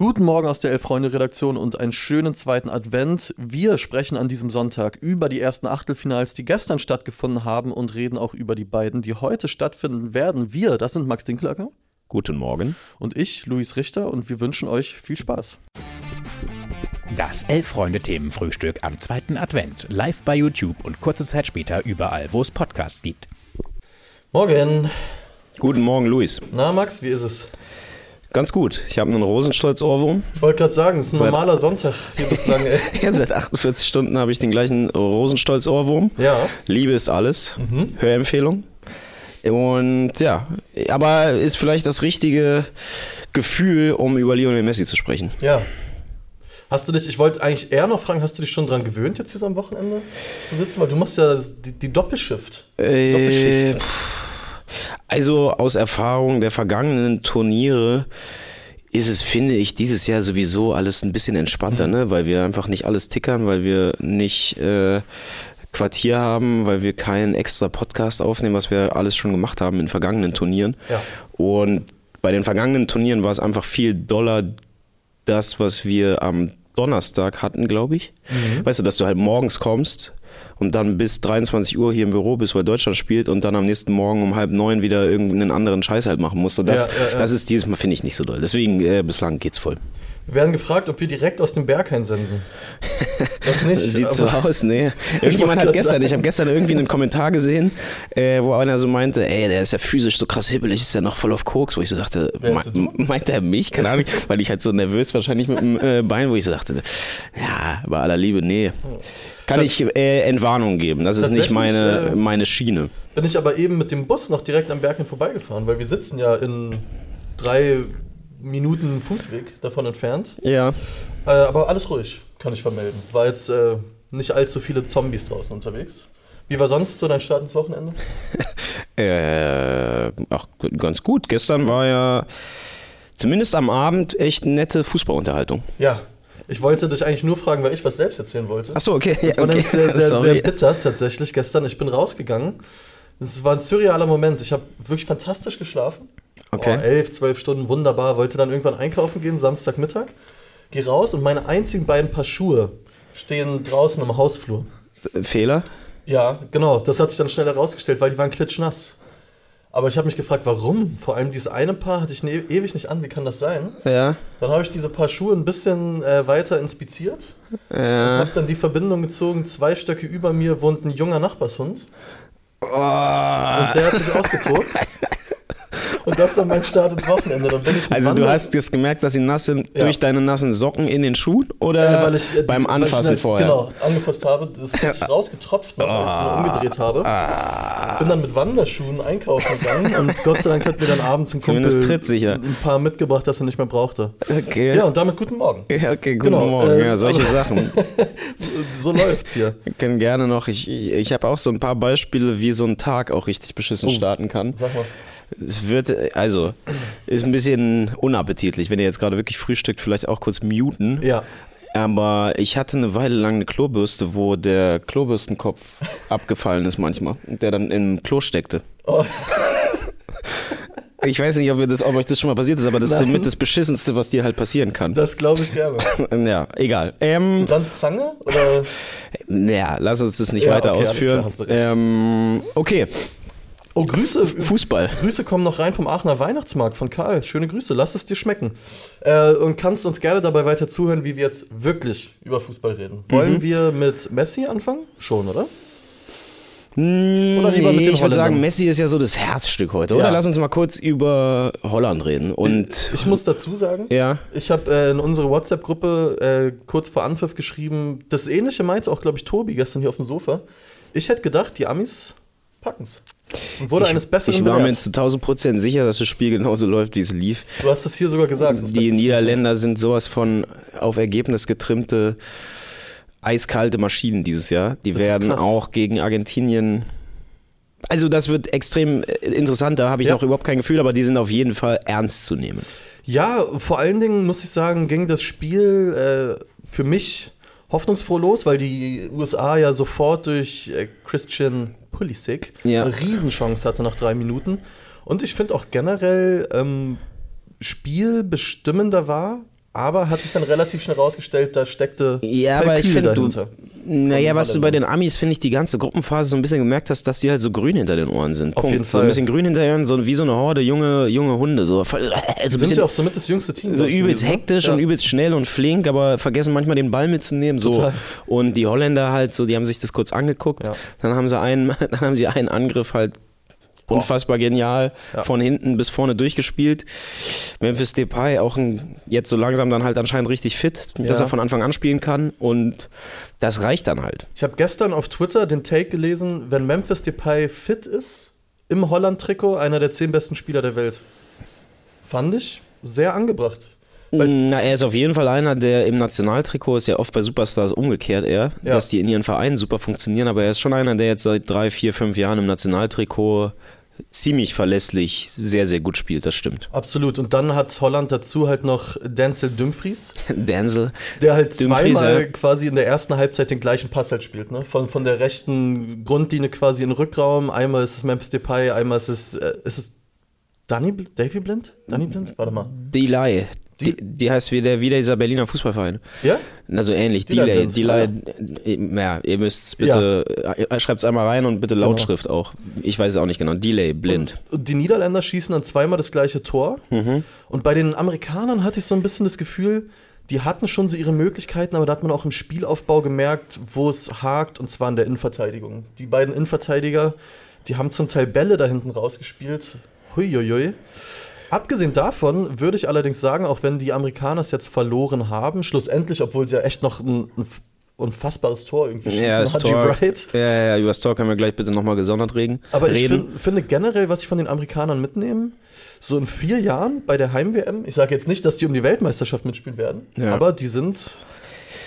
Guten Morgen aus der Elf-Freunde-Redaktion und einen schönen zweiten Advent. Wir sprechen an diesem Sonntag über die ersten Achtelfinals, die gestern stattgefunden haben und reden auch über die beiden, die heute stattfinden werden. Wir, das sind Max Dinkelacker. Guten Morgen. Und ich, Luis Richter, und wir wünschen euch viel Spaß. Das Elf-Freunde-Themenfrühstück am zweiten Advent. Live bei YouTube und kurze Zeit später überall, wo es Podcasts gibt. Morgen. Guten Morgen, Luis. Na, Max, wie ist es? Ganz gut. Ich habe einen Rosenstolz-Ohrwurm. Ich wollte gerade sagen, es ist ein seit, normaler Sonntag hier bislang. Ey. ja, seit 48 Stunden habe ich den gleichen Rosenstolz-Ohrwurm. Ja. Liebe ist alles. Mhm. Hörempfehlung. Und ja, aber ist vielleicht das richtige Gefühl, um über Lionel Messi zu sprechen. Ja. Hast du dich, ich wollte eigentlich eher noch fragen, hast du dich schon dran gewöhnt, jetzt hier so am Wochenende zu sitzen? Weil du machst ja die, die Doppelschicht. Äh, Doppelschicht. Also aus Erfahrung der vergangenen Turniere ist es, finde ich, dieses Jahr sowieso alles ein bisschen entspannter, mhm. ne? weil wir einfach nicht alles tickern, weil wir nicht äh, Quartier haben, weil wir keinen extra Podcast aufnehmen, was wir alles schon gemacht haben in vergangenen Turnieren. Ja. Und bei den vergangenen Turnieren war es einfach viel doller das, was wir am Donnerstag hatten, glaube ich. Mhm. Weißt du, dass du halt morgens kommst und dann bis 23 Uhr hier im Büro bist, weil Deutschland spielt und dann am nächsten Morgen um halb neun wieder irgendeinen anderen Scheiß halt machen musst. Und das, ja, ja, das ist dieses Mal, finde ich, nicht so doll. Deswegen äh, bislang geht's voll. Wir werden gefragt, ob wir direkt aus dem Berg einsenden. Das nicht. Sieht so aus, nee. Irgendjemand hat gestern, sagen. ich habe gestern irgendwie einen Kommentar gesehen, äh, wo einer so meinte, ey, der ist ja physisch so krass hibbelig, ist ja noch voll auf Koks, wo ich so dachte, me meint er mich? Keine Ahnung, weil ich halt so nervös wahrscheinlich mit dem äh, Bein, wo ich so dachte, ja, bei aller Liebe, nee. Kann ich äh, Entwarnung geben. Das ist nicht meine, äh, meine Schiene. Bin ich aber eben mit dem Bus noch direkt am Berg hin vorbeigefahren, weil wir sitzen ja in drei Minuten Fußweg davon entfernt. Ja. Äh, aber alles ruhig, kann ich vermelden. War jetzt äh, nicht allzu viele Zombies draußen unterwegs. Wie war sonst so dein Start ins Wochenende? äh, ach, ganz gut. Gestern war ja zumindest am Abend echt nette Fußballunterhaltung. Ja, ich wollte dich eigentlich nur fragen, weil ich was selbst erzählen wollte. Achso, okay. Das war okay. nämlich sehr, sehr, sehr bitter tatsächlich gestern. Ich bin rausgegangen. Es war ein surrealer Moment. Ich habe wirklich fantastisch geschlafen. Okay. Oh, elf, zwölf Stunden, wunderbar. Wollte dann irgendwann einkaufen gehen, Samstagmittag. Geh raus und meine einzigen beiden Paar Schuhe stehen draußen im Hausflur. Fehler? Ja, genau. Das hat sich dann schnell herausgestellt, weil die waren klitschnass. Aber ich habe mich gefragt, warum? Vor allem dieses eine Paar hatte ich ne ewig nicht an. Wie kann das sein? Ja. Dann habe ich diese Paar Schuhe ein bisschen äh, weiter inspiziert ja. und habe dann die Verbindung gezogen. Zwei Stöcke über mir wohnt ein junger Nachbarshund. Oh. Und der hat sich ausgetobt. Und das war mein Start ins Wochenende. Dann bin ich also du hast jetzt gemerkt, dass sie nass sind ja. durch deine nassen Socken in den Schuhen oder äh, weil ich, äh, beim Anfassen ich halt, vorher? Genau, angefasst habe. Das ist richtig rausgetropft noch, als ich ihn umgedreht habe. Ah. Bin dann mit Wanderschuhen einkaufen gegangen und Gott sei Dank hat mir dann abends ein Kumpel ein paar mitgebracht, das er nicht mehr brauchte. Okay. Ja, und damit guten Morgen. Ja, okay, guten genau, Morgen. Äh, ja, solche Sachen. so, so läuft's hier. Wir können gerne noch, ich, ich habe auch so ein paar Beispiele, wie so ein Tag auch richtig beschissen oh, starten kann. Sag mal. Es wird, also, ist ein bisschen unappetitlich. Wenn ihr jetzt gerade wirklich frühstückt, vielleicht auch kurz muten. Ja. Aber ich hatte eine Weile lang eine Klobürste, wo der Klobürstenkopf abgefallen ist manchmal und der dann im Klo steckte. Oh. Ich weiß nicht, ob, das, ob, euch das schon mal passiert ist, aber das Nein. ist somit das Beschissenste, was dir halt passieren kann. Das glaube ich gerne. ja, egal. Ähm, Und dann Zange? Oder? Naja, lass uns das nicht ja, weiter okay, ausführen. Klar, ähm, okay, Oh, Grüße. Fußball. Grüße kommen noch rein vom Aachener Weihnachtsmarkt von Karl. Schöne Grüße, lass es dir schmecken. Äh, und kannst uns gerne dabei weiter zuhören, wie wir jetzt wirklich über Fußball reden. Mhm. Wollen wir mit Messi anfangen? Schon, oder? Hm, oder lieber nee, mit den ich würde sagen, Messi ist ja so das Herzstück heute, oder? Ja. Lass uns mal kurz über Holland reden. Und ich, ich muss dazu sagen, ja. ich habe äh, in unsere WhatsApp-Gruppe äh, kurz vor Anpfiff geschrieben, das Ähnliche meinte auch, glaube ich, Tobi gestern hier auf dem Sofa. Ich hätte gedacht, die Amis packen es. Und wurde ich, eines Besseren Ich war mir zu 1000 Prozent sicher, dass das Spiel genauso läuft, wie es lief. Du hast es hier sogar gesagt. Die Niederländer sind sowas von auf Ergebnis getrimmte, eiskalte Maschinen dieses Jahr. Die das werden auch gegen Argentinien. Also, das wird extrem äh, interessant, da habe ich ja. noch überhaupt kein Gefühl, aber die sind auf jeden Fall ernst zu nehmen. Ja, vor allen Dingen muss ich sagen, ging das Spiel äh, für mich hoffnungsfroh los, weil die USA ja sofort durch äh, Christian Pulisic ja. eine Riesenchance hatte nach drei Minuten. Und ich finde auch generell ähm, spielbestimmender war aber hat sich dann relativ schnell rausgestellt, da steckte ja, aber ich finde, du, naja, was du bei den Amis, finde ich, die ganze Gruppenphase so ein bisschen gemerkt hast, dass die halt so grün hinter den Ohren sind. Auf Punkt. jeden Fall. So ein bisschen grün hinter den Ohren, so wie so eine Horde junge, junge Hunde. So, voll, also sind ja auch somit das jüngste Team. So übelst gewesen, ne? hektisch ja. und übelst schnell und flink, aber vergessen manchmal den Ball mitzunehmen. So. Total. Und die Holländer halt so, die haben sich das kurz angeguckt. Ja. Dann haben sie einen, dann haben sie einen Angriff halt Unfassbar genial, ja. von hinten bis vorne durchgespielt. Memphis Depay auch ein, jetzt so langsam dann halt anscheinend richtig fit, ja. dass er von Anfang an spielen kann und das reicht dann halt. Ich habe gestern auf Twitter den Take gelesen, wenn Memphis Depay fit ist, im Holland-Trikot einer der zehn besten Spieler der Welt. Fand ich sehr angebracht. Na, er ist auf jeden Fall einer, der im Nationaltrikot ist ja oft bei Superstars umgekehrt eher, ja. dass die in ihren Vereinen super funktionieren, aber er ist schon einer, der jetzt seit drei, vier, fünf Jahren im Nationaltrikot ziemlich verlässlich sehr, sehr gut spielt, das stimmt. Absolut. Und dann hat Holland dazu halt noch Denzel Dumfries. Denzel. Der halt zweimal ja. quasi in der ersten Halbzeit den gleichen Pass halt spielt. Ne? Von, von der rechten Grundlinie quasi in den Rückraum. Einmal ist es Memphis Depay, einmal ist es, äh, ist es Danny, Davy Blind? Danny Blind? Warte mal. Delay. Die, die, heißt wie, der, wie dieser Berliner Fußballverein. Ja? Also ähnlich. Delay. Delay. Ja, ihr müsst es bitte, ja. Äh, schreibt es einmal rein und bitte genau. Lautschrift genau. auch. Ich weiß es auch nicht genau. Delay, blind. Und, und, die Niederländer schießen dann zweimal das gleiche Tor. Mhm. Und bei den Amerikanern hatte ich so ein bisschen das Gefühl, die hatten schon so ihre Möglichkeiten, aber da hat man auch im Spielaufbau gemerkt, wo es hakt, und zwar in der Innenverteidigung. Die beiden Innenverteidiger, die haben zum Teil Bälle da hinten rausgespielt. Huiuiui. Abgesehen davon würde ich allerdings sagen, auch wenn die Amerikaner es jetzt verloren haben, schlussendlich, obwohl sie ja echt noch ein, ein unfassbares Tor irgendwie schießen. Ja, das Tor, ja, ja, über das Tor können wir gleich bitte nochmal gesondert reden. Aber ich find, finde generell, was ich von den Amerikanern mitnehme, so in vier Jahren bei der Heim-WM, ich sage jetzt nicht, dass die um die Weltmeisterschaft mitspielen werden, ja. aber die sind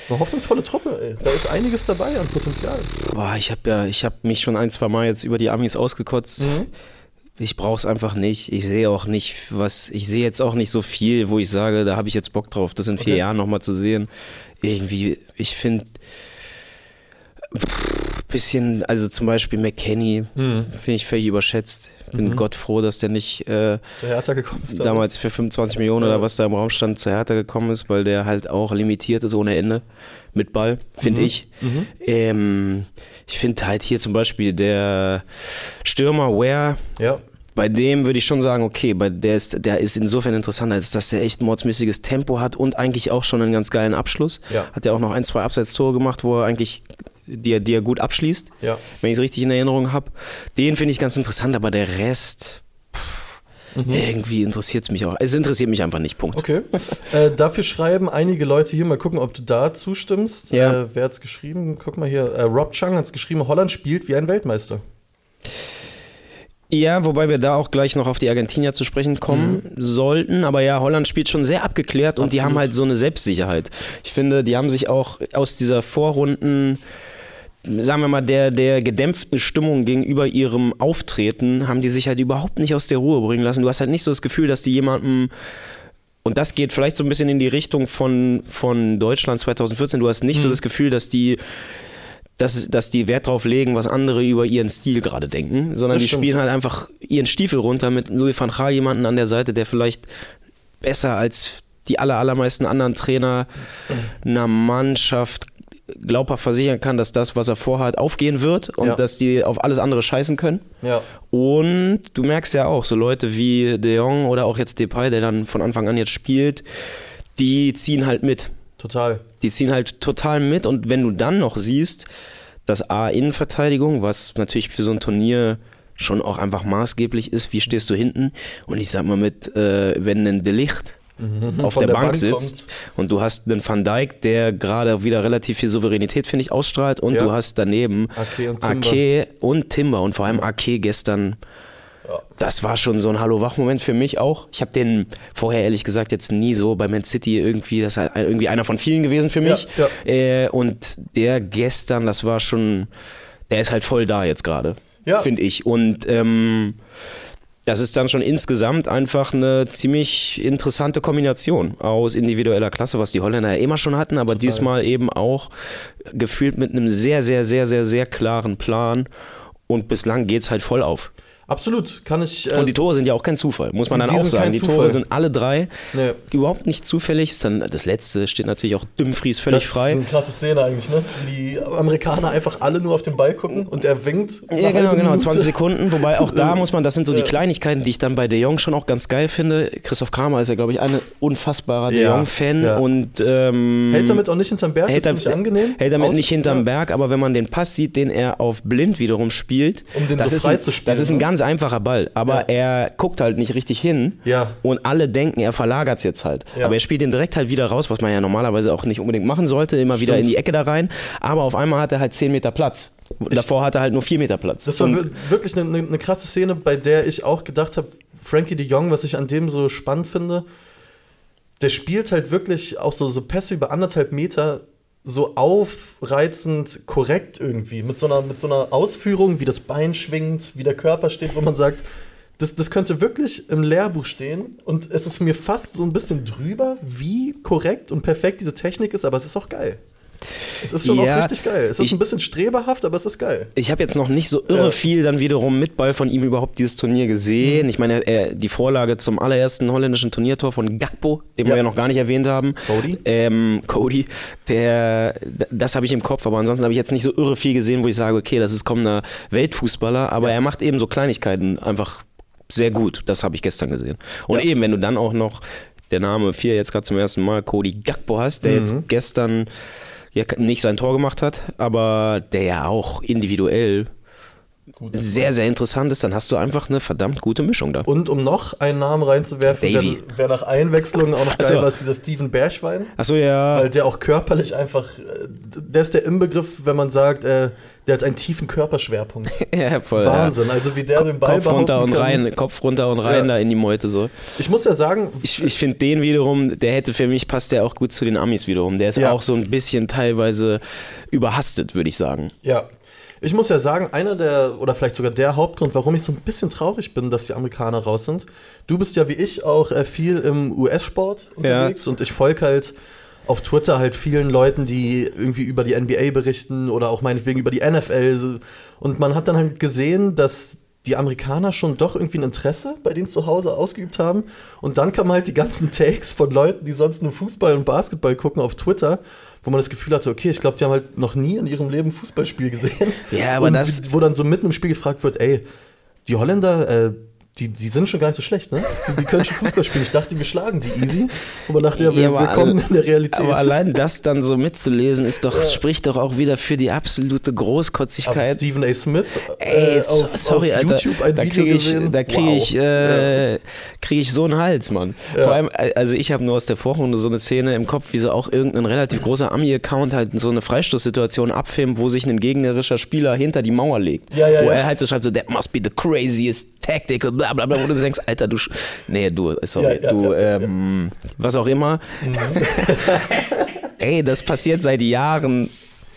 eine hoffnungsvolle Truppe, ey. Da ist einiges dabei an Potenzial. Boah, ich habe ja, ich habe mich schon ein, zwei Mal jetzt über die Amis ausgekotzt. Mhm ich brauche es einfach nicht. Ich sehe auch nicht, was, ich sehe jetzt auch nicht so viel, wo ich sage, da habe ich jetzt Bock drauf, das in vier okay. Jahren nochmal zu sehen. Irgendwie, ich finde, bisschen, also zum Beispiel McKenny, mhm. finde ich völlig überschätzt. Bin mhm. Gott froh, dass der nicht äh, zur Hertha gekommen ist. Damals für 25 Millionen ja. oder was da im Raum stand, zur Hertha gekommen ist, weil der halt auch limitiert ist ohne Ende mit Ball, finde mhm. ich. Mhm. Ähm, ich finde halt hier zum Beispiel der Stürmer Ware. Ja bei dem würde ich schon sagen, okay, bei der ist, der ist insofern interessant, als dass der echt mordsmäßiges Tempo hat und eigentlich auch schon einen ganz geilen Abschluss. Ja. Hat ja auch noch ein, zwei Abseitstore gemacht, wo er eigentlich die, die er gut abschließt, ja. wenn ich es richtig in Erinnerung habe. Den finde ich ganz interessant, aber der Rest, Mhm. Irgendwie interessiert es mich auch. Es interessiert mich einfach nicht, Punkt. Okay. äh, dafür schreiben einige Leute hier, mal gucken, ob du da zustimmst. Ja. Äh, wer hat es geschrieben? Guck mal hier. Äh, Rob Chung hat es geschrieben, Holland spielt wie ein Weltmeister. Ja, wobei wir da auch gleich noch auf die Argentinier zu sprechen kommen mhm. sollten. Aber ja, Holland spielt schon sehr abgeklärt und Absolut. die haben halt so eine Selbstsicherheit. Ich finde, die haben sich auch aus dieser Vorrunden sagen wir mal, der, der gedämpften Stimmung gegenüber ihrem Auftreten, haben die sich halt überhaupt nicht aus der Ruhe bringen lassen. Du hast halt nicht so das Gefühl, dass die jemandem und das geht vielleicht so ein bisschen in die Richtung von, von Deutschland 2014. Du hast nicht mhm. so das Gefühl, dass die dass, dass die Wert drauf legen, was andere über ihren Stil gerade denken, sondern das die stimmt. spielen halt einfach ihren Stiefel runter mit Louis van Gaal jemanden an der Seite, der vielleicht besser als die aller, allermeisten anderen Trainer einer Mannschaft glaubhaft versichern kann, dass das, was er vorhat, aufgehen wird und ja. dass die auf alles andere scheißen können. Ja. Und du merkst ja auch, so Leute wie De Jong oder auch jetzt Depay, der dann von Anfang an jetzt spielt, die ziehen halt mit. Total. Die ziehen halt total mit und wenn du dann noch siehst, dass A, Innenverteidigung, was natürlich für so ein Turnier schon auch einfach maßgeblich ist, wie stehst du hinten? Und ich sag mal mit, äh, wenn ein Delicht mhm. auf der, der, Bank, Bank sitzt und du hast einen Van Dijk, der gerade wieder relativ viel Souveränität, finde ich, ausstrahlt und ja. du hast daneben Ake und, Ake und Timber und vor allem Ake gestern das war schon so ein Hallo-Wach-Moment für mich auch. Ich habe den vorher ehrlich gesagt jetzt nie so bei Man City irgendwie, das ist irgendwie einer von vielen gewesen für mich. Ja. Äh, und der gestern, das war schon, der ist halt voll da jetzt gerade, ja. finde ich. Und ähm, das ist dann schon insgesamt einfach eine ziemlich interessante Kombination aus individueller Klasse, was die Holländer ja immer schon hatten, aber Total. diesmal eben auch gefühlt mit einem sehr, sehr, sehr, sehr, sehr klaren Plan. Und bislang geht es halt voll auf. Absolut, kann ich. Äh, und die Tore sind ja auch kein Zufall, muss man dann auch sagen. Die Zufall. Tore sind alle drei nee. überhaupt nicht zufällig. Dann, das letzte steht natürlich auch Dumfries völlig frei. Das ist eine krasse Szene eigentlich, ne? Die Amerikaner einfach alle nur auf den Ball gucken und er winkt. Ja, genau, genau, 20 Sekunden. Wobei auch da muss man, das sind so die Kleinigkeiten, die ich dann bei De Jong schon auch ganz geil finde. Christoph Kramer ist ja, glaube ich, ein unfassbarer De Jong-Fan ja. und ähm, hält damit auch nicht hinterm Berg, hält, damit, angenehm. hält damit Out, nicht hinterm Berg, aber wenn man den Pass sieht, den er auf blind wiederum spielt, um den das so ist frei ein, zu spielen. Das ist ein ne? Ganz einfacher Ball, aber ja. er guckt halt nicht richtig hin ja. und alle denken, er verlagert es jetzt halt. Ja. Aber er spielt den direkt halt wieder raus, was man ja normalerweise auch nicht unbedingt machen sollte, immer Stimmt. wieder in die Ecke da rein. Aber auf einmal hat er halt 10 Meter Platz. Ich, Davor hat er halt nur 4 Meter Platz. Das war und wirklich eine, eine krasse Szene, bei der ich auch gedacht habe, Frankie de Jong, was ich an dem so spannend finde, der spielt halt wirklich auch so, so Pässe über anderthalb Meter so aufreizend korrekt irgendwie. Mit so, einer, mit so einer Ausführung, wie das Bein schwingt, wie der Körper steht, wo man sagt, das, das könnte wirklich im Lehrbuch stehen. Und es ist mir fast so ein bisschen drüber, wie korrekt und perfekt diese Technik ist, aber es ist auch geil. Es ist schon ja, auch richtig geil. Es ist ich, ein bisschen streberhaft, aber es ist geil. Ich habe jetzt noch nicht so irre ja. viel dann wiederum mit Ball von ihm überhaupt dieses Turnier gesehen. Mhm. Ich meine, er, die Vorlage zum allerersten holländischen Turniertor von Gakpo, den ja. wir ja noch gar nicht erwähnt haben. Cody. Ähm, Cody, der, das habe ich im Kopf, aber ansonsten habe ich jetzt nicht so irre viel gesehen, wo ich sage, okay, das ist kommender Weltfußballer, aber er macht eben so Kleinigkeiten einfach sehr gut. Das habe ich gestern gesehen. Und eben, wenn du dann auch noch der Name 4 jetzt gerade zum ersten Mal Cody Gakpo hast, der mhm. jetzt gestern ja nicht sein Tor gemacht hat, aber der ja auch individuell sehr, sehr interessant ist, dann hast du einfach eine verdammt gute Mischung da. Und um noch einen Namen reinzuwerfen, wer, nach Einwechslung auch noch geil so. war, ist dieser Steven Berschwein. Achso, ja. Weil der auch körperlich einfach, äh, der ist der Inbegriff, wenn man sagt, äh, der hat einen tiefen Körperschwerpunkt. ja, voll. Wahnsinn, ja. also wie der den Ball Kopf runter und kann. rein, Kopf runter und rein ja. da in die Meute so. Ich muss ja sagen, ich, ich finde den wiederum, der hätte für mich passt der auch gut zu den Amis wiederum. Der ist ja. auch so ein bisschen teilweise überhastet, würde ich sagen. Ja. Ich muss ja sagen, einer der, oder vielleicht sogar der Hauptgrund, warum ich so ein bisschen traurig bin, dass die Amerikaner raus sind. Du bist ja wie ich auch äh, viel im US-Sport unterwegs und ich folge halt auf Twitter halt vielen Leuten, die irgendwie über die NBA berichten oder auch meinetwegen über die NFL. Und man hat dann halt gesehen, dass die Amerikaner schon doch irgendwie ein Interesse bei denen zu Hause ausgeübt haben. Und dann kamen halt die ganzen Takes von Leuten, die sonst nur Fußball und Basketball gucken auf Twitter, wo man das Gefühl hatte, okay, ich glaube, die haben halt noch nie in ihrem Leben Fußballspiel gesehen. Ja, aber und das. Wo dann so mitten im Spiel gefragt wird, ey, die Holländer, äh, die, die sind schon gar nicht so schlecht, ne? Die, können schon Fußball spielen. Ich dachte, wir schlagen die easy. Man dachte, ja, wir, ja, wir kommen in der Realität. Aber allein das dann so mitzulesen, ist doch, ja. spricht doch auch wieder für die absolute Großkotzigkeit. Auf Stephen A. Smith. Ey, äh, auf, sorry, auf Alter. YouTube ein da kriege ich, da krieg wow. ich, äh, krieg ich so einen Hals, Mann. Ja. Vor allem, äh, also ich habe nur aus der Vorrunde so eine Szene im Kopf, wie so auch irgendein relativ großer Ami-Account halt so eine Freistoßsituation abfilmt, wo sich ein gegnerischer Spieler hinter die Mauer legt. Ja, ja, wo er halt so schreibt, so, that must be the craziest tactical, bla bla bla, wo du denkst, Alter, du. Nee, du, sorry, ja, ja, du, ja, ähm, was auch immer. Mhm. Ey, das passiert seit Jahren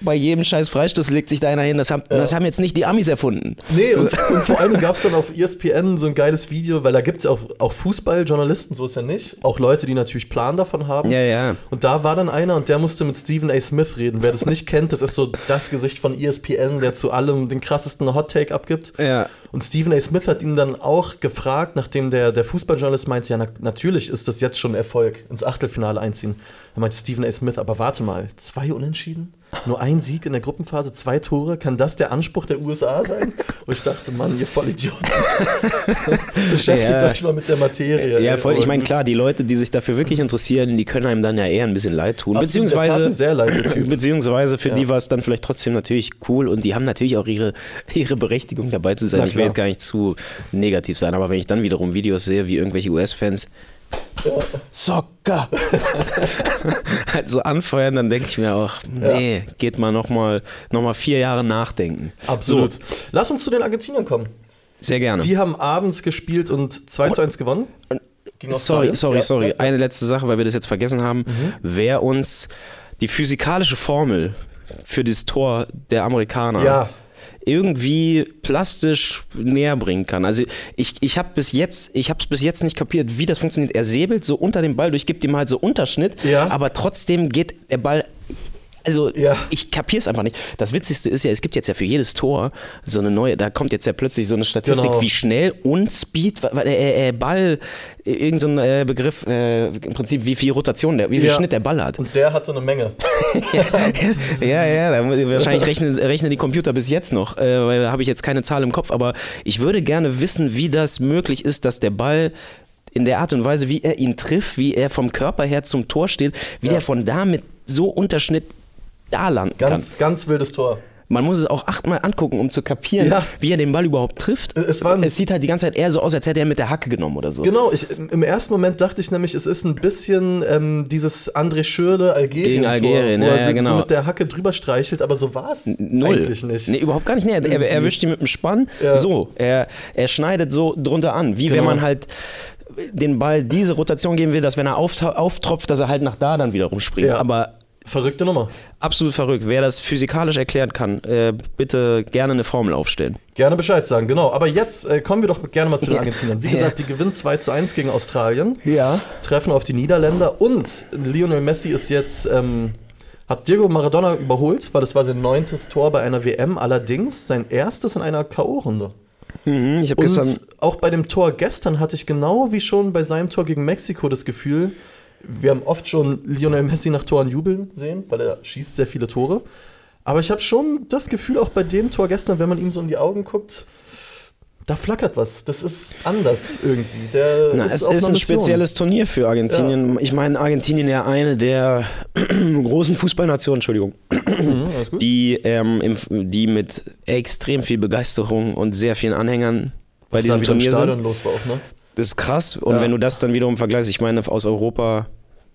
bei jedem scheiß Freistoß legt sich da einer hin. Das haben, ja. das haben jetzt nicht die Amis erfunden. Nee, und, und vor allem gab es dann auf ESPN so ein geiles Video, weil da gibt es auch, auch Fußballjournalisten, so ist ja nicht. Auch Leute, die natürlich Plan davon haben. Ja, ja. Und da war dann einer und der musste mit Stephen A. Smith reden. Wer das nicht kennt, das ist so das Gesicht von ESPN, der zu allem den krassesten Hot Take abgibt. Ja. Und Stephen A. Smith hat ihn dann auch gefragt, nachdem der, der Fußballjournalist meinte, ja, na, natürlich ist das jetzt schon Erfolg, ins Achtelfinale einziehen. Da meinte Stephen A. Smith, aber warte mal, zwei Unentschieden? Nur ein Sieg in der Gruppenphase, zwei Tore, kann das der Anspruch der USA sein? Und ich dachte, Mann, ihr Vollidioten. Beschäftigt ja. euch mal mit der Materie. Ja, voll. Ich meine, klar, die Leute, die sich dafür wirklich interessieren, die können einem dann ja eher ein bisschen leid tun. Absolut, beziehungsweise, sehr leid, beziehungsweise für ja. die war es dann vielleicht trotzdem natürlich cool und die haben natürlich auch ihre, ihre Berechtigung dabei zu sein. Ich will jetzt gar nicht zu negativ sein, aber wenn ich dann wiederum Videos sehe, wie irgendwelche US-Fans Soccer. halt so anfeuern, dann denke ich mir auch, nee, ja. geht mal nochmal noch mal vier Jahre nachdenken. Absolut. So. Lass uns zu den Argentinern kommen. Sehr gerne. Die haben abends gespielt und 2 zu 1 gewonnen. Sorry, sorry, ja. sorry. Eine letzte Sache, weil wir das jetzt vergessen haben. Mhm. Wer uns die physikalische Formel für das Tor der Amerikaner ja irgendwie plastisch näher bringen kann. Also ich, ich habe bis jetzt, ich habe es bis jetzt nicht kapiert, wie das funktioniert. Er säbelt so unter dem Ball durch, gibt ihm halt so Unterschnitt, ja. aber trotzdem geht der Ball Also ja. ich kapiere es einfach nicht. Das Witzigste ist ja, es gibt jetzt ja für jedes Tor so eine neue, da kommt jetzt ja plötzlich so eine Statistik, genau. wie schnell und Speed, äh, äh, Ball, irgendein so äh, Begriff, äh, im Prinzip wie viel Rotation, der, wie viel ja. Schnitt der Ball hat. Und der hat so eine Menge. ja, ja, ja, wahrscheinlich rechnen, rechnen die Computer bis jetzt noch, äh, weil da habe ich jetzt keine Zahl im Kopf, aber ich würde gerne wissen, wie das möglich ist, dass der Ball in der Art und Weise, wie er ihn trifft, wie er vom Körper her zum Tor steht, wie ja. der von da mit so Unterschnitt da landen ganz, kann. Ganz wildes Tor. Man muss es auch achtmal angucken, um zu kapieren, ja. wie er den Ball überhaupt trifft. Es, es, sieht halt die ganze Zeit eher so aus, als hätte er mit der Hacke genommen oder so. Genau, ich, im ersten Moment dachte ich nämlich, es ist ein bisschen ähm, dieses André Schürle Algerien. Gegen Algerien, Tor, wo er ja, genau. so mit der Hacke drüber streichelt, aber so war es eigentlich nicht. Nee, überhaupt gar nicht. Nee, er, er erwischt ihn mit dem Spann. Ja. So, er, er schneidet so drunter an, wie genau. wenn man halt den Ball diese Rotation geben will, dass wenn er auftropft, dass er halt nach da dann wieder rumspringt. Ja. Aber Verrückte Nummer. Absolut verrückt. Wer das physikalisch erklären kann, äh, bitte gerne eine Formel aufstellen. Gerne Bescheid sagen, genau. Aber jetzt äh, kommen wir doch gerne mal zu den Argentinern. Wie gesagt, die gewinnen 2 zu 1 gegen Australien. Ja. Treffen auf die Niederländer und Lionel Messi ist jetzt. Ähm, hat Diego Maradona überholt, weil das war sein neuntes Tor bei einer WM, allerdings sein erstes in einer K.O.-Runde. Mhm, ich habe gestern. Auch bei dem Tor gestern hatte ich genau wie schon bei seinem Tor gegen Mexiko das Gefühl, wir haben oft schon Lionel Messi nach Toren jubeln sehen, weil er schießt sehr viele Tore. Aber ich habe schon das Gefühl, auch bei dem Tor gestern, wenn man ihm so in die Augen guckt, da flackert was. Das ist anders irgendwie. Der Na, ist es ist ein spezielles Turnier für Argentinien. Ja. Ich meine, Argentinien ja eine der großen Fußballnationen, Entschuldigung, mhm, die, ähm, im, die mit extrem viel Begeisterung und sehr vielen Anhängern bei was diesem Turnier sind. los war auch, ne? Das ist krass. Und ja. wenn du das dann wiederum vergleichst, ich meine, aus Europa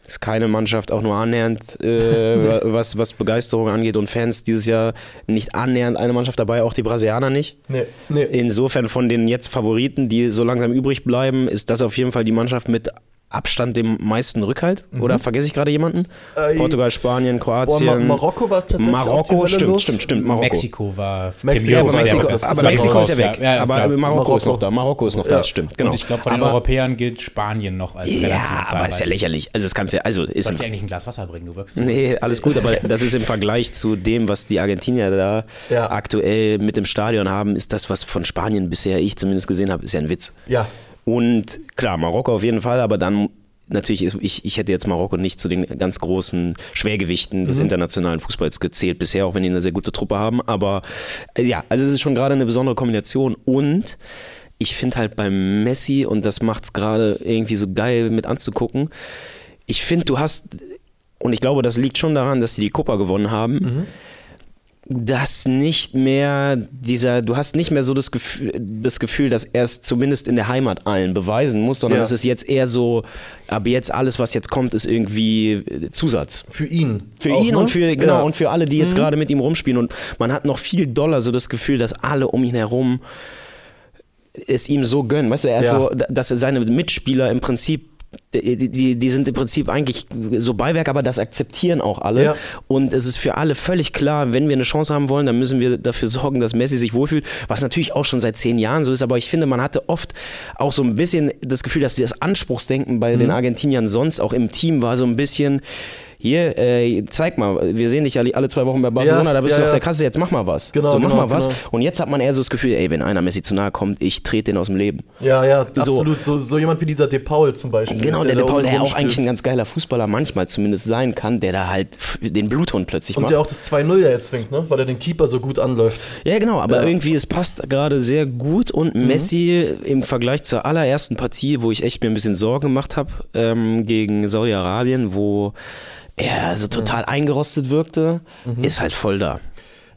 ist keine Mannschaft auch nur annähernd, äh, was, was Begeisterung angeht und Fans dieses Jahr nicht annähernd eine Mannschaft dabei, auch die Brasilianer nicht. Nee, nee. Insofern von den jetzt Favoriten, die so langsam übrig bleiben, ist das auf jeden Fall die Mannschaft mit Abstand dem meisten Rückhalt? Mhm. Oder vergesse ich gerade jemanden? Äh, Portugal, Spanien, Kroatien. Boah, Mar Marokko war tatsächlich. Marokko, stimmt, los. stimmt, stimmt. Marokko. Mexiko war. Mexiko, ja, aber Mexiko, aber Mexiko ist ja weg. Ja, ja, aber Marokko, Marokko, ist noch da. Marokko ist noch da, das stimmt. Genau. Und ich glaube, von den Europäern gilt Spanien noch als relativ Ja, aber ist ja lächerlich. Also, das kannst ja. Also ist Soll ich eigentlich ein Glas Wasser bringen? Du wirkst. Nee, alles gut, aber das ist im Vergleich zu dem, was die Argentinier da aktuell mit dem Stadion haben, ist das, was von Spanien bisher ich zumindest gesehen habe, ist ja ein Witz. Ja. Und klar, Marokko auf jeden Fall, aber dann natürlich, ist, ich, ich hätte jetzt Marokko nicht zu den ganz großen Schwergewichten des mhm. internationalen Fußballs gezählt bisher, auch wenn die eine sehr gute Truppe haben. Aber äh, ja, also es ist schon gerade eine besondere Kombination und ich finde halt beim Messi, und das macht es gerade irgendwie so geil mit anzugucken, ich finde, du hast, und ich glaube, das liegt schon daran, dass sie die Copa gewonnen haben. Mhm dass nicht mehr dieser, du hast nicht mehr so das Gefühl, das Gefühl, dass er es zumindest in der Heimat allen beweisen muss, sondern ja. es ist jetzt eher so, aber jetzt alles, was jetzt kommt, ist irgendwie Zusatz. Für ihn. Für auch, ihn ne? und für, genau, ja. und für alle, die jetzt mhm. gerade mit ihm rumspielen. Und man hat noch viel doller so das Gefühl, dass alle um ihn herum es ihm so gönnen. Weißt du, er ist ja. so, dass seine Mitspieler im Prinzip die, die, die, sind im Prinzip eigentlich so Beiwerk, aber das akzeptieren auch alle. Ja. Und es ist für alle völlig klar, wenn wir eine Chance haben wollen, dann müssen wir dafür sorgen, dass Messi sich wohlfühlt, was natürlich auch schon seit zehn Jahren so ist. Aber ich finde, man hatte oft auch so ein bisschen das Gefühl, dass das Anspruchsdenken bei mhm. den Argentiniern sonst auch im Team war so ein bisschen hier, äh, zeig mal, wir sehen dich alle, alle zwei Wochen bei Barcelona, ja, da bist ja, du auf der Kasse, jetzt mach mal was. Genau, so, mach genau, mal was. Genau. Und jetzt hat man eher so das Gefühl, ey, wenn einer Messi zu nahe kommt, ich trete den aus dem Leben. Ja, ja, so. absolut. So, so jemand wie dieser De Paul zum Beispiel. Genau, der, der De Paul, der auch eigentlich ein ganz geiler Fußballer manchmal zumindest sein kann, der da halt den Bluthund plötzlich Und macht. Und der auch das 2-0 ja jetzt zwingt, ne? weil er den Keeper so gut anläuft. Ja, genau, aber ja. irgendwie, es passt gerade sehr gut und mhm. Messi im Vergleich zur allerersten Partie, wo ich echt mir ein bisschen Sorgen gemacht habe, ähm, gegen Saudi-Arabien, wo er so total eingerostet wirkte, mhm. ist halt voll da.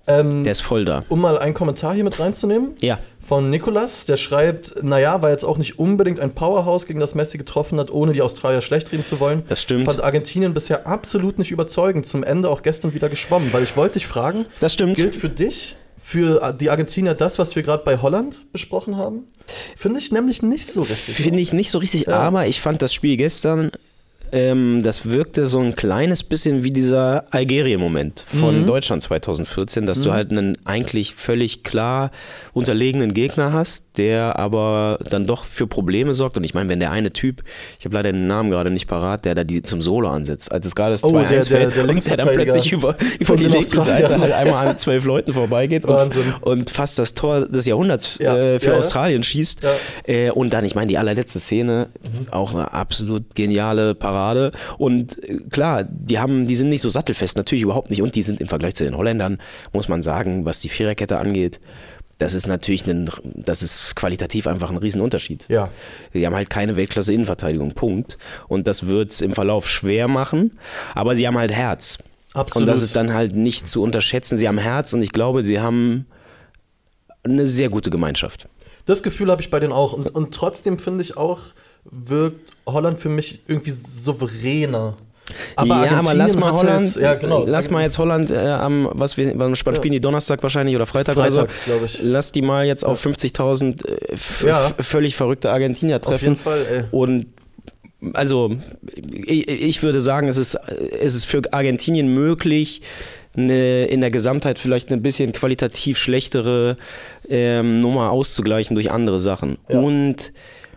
Ähm, der ist voll da. Um mal einen Kommentar hier mit reinzunehmen. Ja. Von Nikolas, der schreibt, naja, war jetzt auch nicht unbedingt ein Powerhouse, gegen das Messi getroffen hat, ohne die Australier schlecht reden zu wollen. Das stimmt. Fand Argentinien bisher absolut nicht überzeugend. Zum Ende auch gestern wieder geschwommen. Weil ich wollte dich fragen, das stimmt. gilt für dich, für die Argentinier das, was wir gerade bei Holland besprochen haben? Finde ich nämlich nicht so richtig. Finde ich nicht so richtig, ja. aber ich fand das Spiel gestern ähm, das wirkte so ein kleines bisschen wie dieser Algerien-Moment von mhm. Deutschland 2014, dass mhm. du halt einen eigentlich völlig klar unterlegenen Gegner hast, der aber dann doch für Probleme sorgt. Und ich meine, wenn der eine Typ, ich habe leider den Namen gerade nicht parat, der da die zum Solo ansetzt, als es gerade das 2-1 oh, der, der, der, und der dann plötzlich über, über die linke Seite halt einmal an zwölf Leuten vorbeigeht und, und, fast das Tor des Jahrhunderts ja. äh, für ja, Australien schießt. Äh, und dann, ich meine, die allerletzte Szene, mhm. auch eine absolut geniale Parade. Und äh, klar, die haben, die sind nicht so sattelfest, natürlich überhaupt nicht. Und die sind im Vergleich zu den Holländern, muss man sagen, was die Viererkette angeht, das ist natürlich ein, das ist qualitativ einfach ein Riesenunterschied. Ja. Die haben halt keine Weltklasse-Innenverteidigung, Punkt. Und das wird es im Verlauf schwer machen, aber sie haben halt Herz. Absolut. Und das ist dann halt nicht zu unterschätzen. Sie haben Herz und ich glaube, sie haben eine sehr gute Gemeinschaft. Das Gefühl habe ich bei denen auch. Und, und trotzdem finde ich auch, wirkt Holland für mich irgendwie souveräner. Aber ja, aber lass mal Holland, jetzt, ja, genau. lass mal jetzt Holland äh, am, was wir, wann spielen ja. die Donnerstag wahrscheinlich oder Freitag, Freitag oder so. Lass die mal jetzt auf 50.000 äh, ja. völlig verrückte Argentinier treffen. Auf jeden Fall, ey. Und also ich, ich, würde sagen, es ist, es ist für Argentinien möglich, eine, in der Gesamtheit vielleicht eine bisschen qualitativ schlechtere ähm, Nummer auszugleichen durch andere Sachen. Ja. Und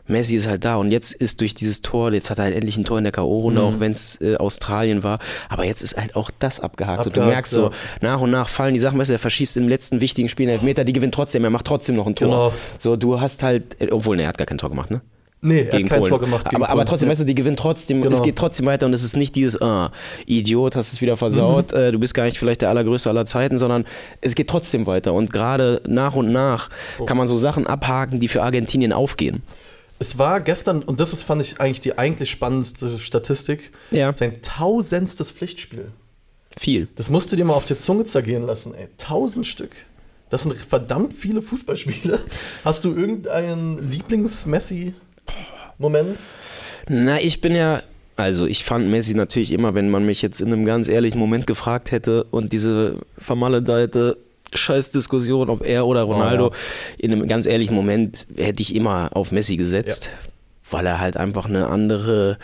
Messi ist halt da und jetzt ist durch dieses Tor, jetzt hat er halt endlich ein Tor in der K.O.-Runde, mhm. auch wenn es äh, Australien war, aber jetzt ist halt auch das abgehakt, abgehakt und du merkst so, nach und nach fallen die Sachen, weißt du, er verschießt im letzten wichtigen Spiel einen Elfmeter, die gewinnt trotzdem, er macht trotzdem noch ein Tor. Genau. So, du hast halt, äh, obwohl, ne, er hat gar kein Tor gemacht, ne? Nee, er hat kein Polen. Tor gemacht. aber, aber trotzdem, ja. weißt du, die gewinnt trotzdem, genau. es geht trotzdem weiter und es ist nicht dieses, ah, Idiot, hast es wieder versaut, mhm. äh, du bist gar nicht vielleicht der allergrößte aller Zeiten, sondern es geht trotzdem weiter. Und gerade nach und nach oh. kann man so Sachen abhaken, die für Argentinien aufgehen. Es war gestern, und das ist, fand ich eigentlich die eigentlich spannendste Statistik, ja. sein tausendstes Pflichtspiel. Viel. Das musst du dir mal auf der Zunge zergehen lassen, ey. Tausend Stück. Das sind verdammt viele Fußballspiele. Hast du irgendeinen Lieblings-Messi-Moment? Na, ich bin ja also ich fand Messi natürlich immer, wenn man mich jetzt in einem ganz ehrlichen Moment gefragt hätte und diese vermaledeite Scheißdiskussion, ob er oder Ronaldo. Oh, ja. In einem ganz ehrlichen Moment hätte ich immer auf Messi gesetzt, ja. weil er halt einfach eine andere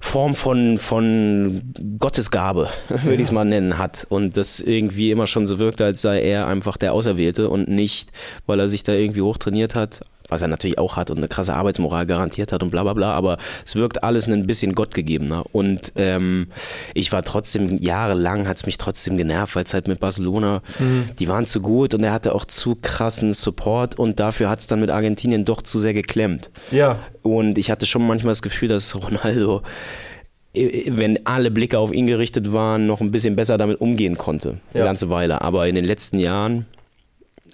Form von, von Gottesgabe, würde ich es mal nennen, hat. Und das irgendwie immer schon so wirkt, als sei er einfach der Auserwählte und nicht, weil er sich da irgendwie hochtrainiert hat, was er natürlich auch hat und eine krasse Arbeitsmoral garantiert hat und bla bla bla, aber es wirkt alles ein bisschen gottgegebener. Und ähm, ich war trotzdem, jahrelang hat es mich trotzdem genervt, weil es halt mit Barcelona, mhm. die waren zu gut und er hatte auch zu krassen Support und dafür hat es dann mit Argentinien doch zu sehr geklemmt. Ja. Und ich hatte schon manchmal das Gefühl, dass Ronaldo wenn alle Blicke auf ihn gerichtet waren, noch ein bisschen besser damit umgehen konnte. Eine ja. ganze Weile. Aber in den letzten Jahren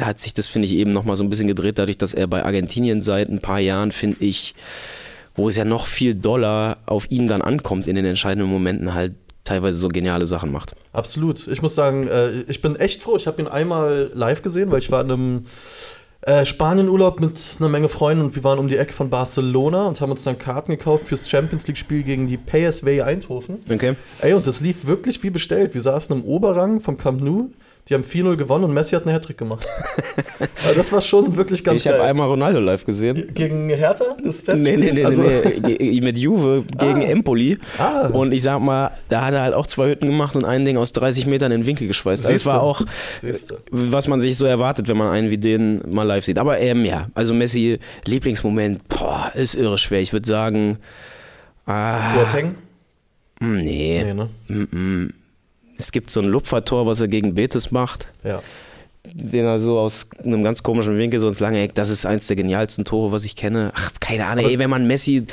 hat sich das, finde ich, eben nochmal so ein bisschen gedreht, dadurch, dass er bei Argentinien seit ein paar Jahren, finde ich, wo es ja noch viel doller auf ihn dann ankommt in den entscheidenden Momenten, halt teilweise so geniale Sachen macht. Absolut. Ich muss sagen, äh, ich bin echt froh. Ich habe ihn einmal live gesehen, weil ich war in einem äh, Spanien-Urlaub mit einer Menge Freunden und wir waren um die Ecke von Barcelona und haben uns dann Karten gekauft fürs Champions League-Spiel gegen die PSV Eindhoven. Okay. Ey, und das lief wirklich wie bestellt. Wir saßen im Oberrang vom Camp Nou die haben 4-0 gewonnen und Messi hat einen Hattrick gemacht. also das war schon wirklich ganz Ich habe einmal Ronaldo live gesehen. Gegen Hertha? Das Testspiel? Nee, nee, nee, also nee, mit Juve gegen ah. Empoli. Ah. Und ich sag mal, da hat er halt auch zwei Hütten gemacht und ein Ding aus 30 Metern in den Winkel geschweißt. Also das war auch, Siehste. was man sich so erwartet, wenn man einen wie den mal live sieht. Aber ähm, ja, also Messi, Lieblingsmoment, boah, ist irre schwer. Ich würde sagen. Ah, Boateng? Nee. Nee, ne? Mm -mm. Es gibt so ein Lupfertor, was er gegen Betis macht. Ja. Den er so aus einem ganz komischen Winkel so ins lange Eck. Das ist eins der genialsten Tore, was ich kenne. Ach, keine Ahnung, ey, wenn man Messi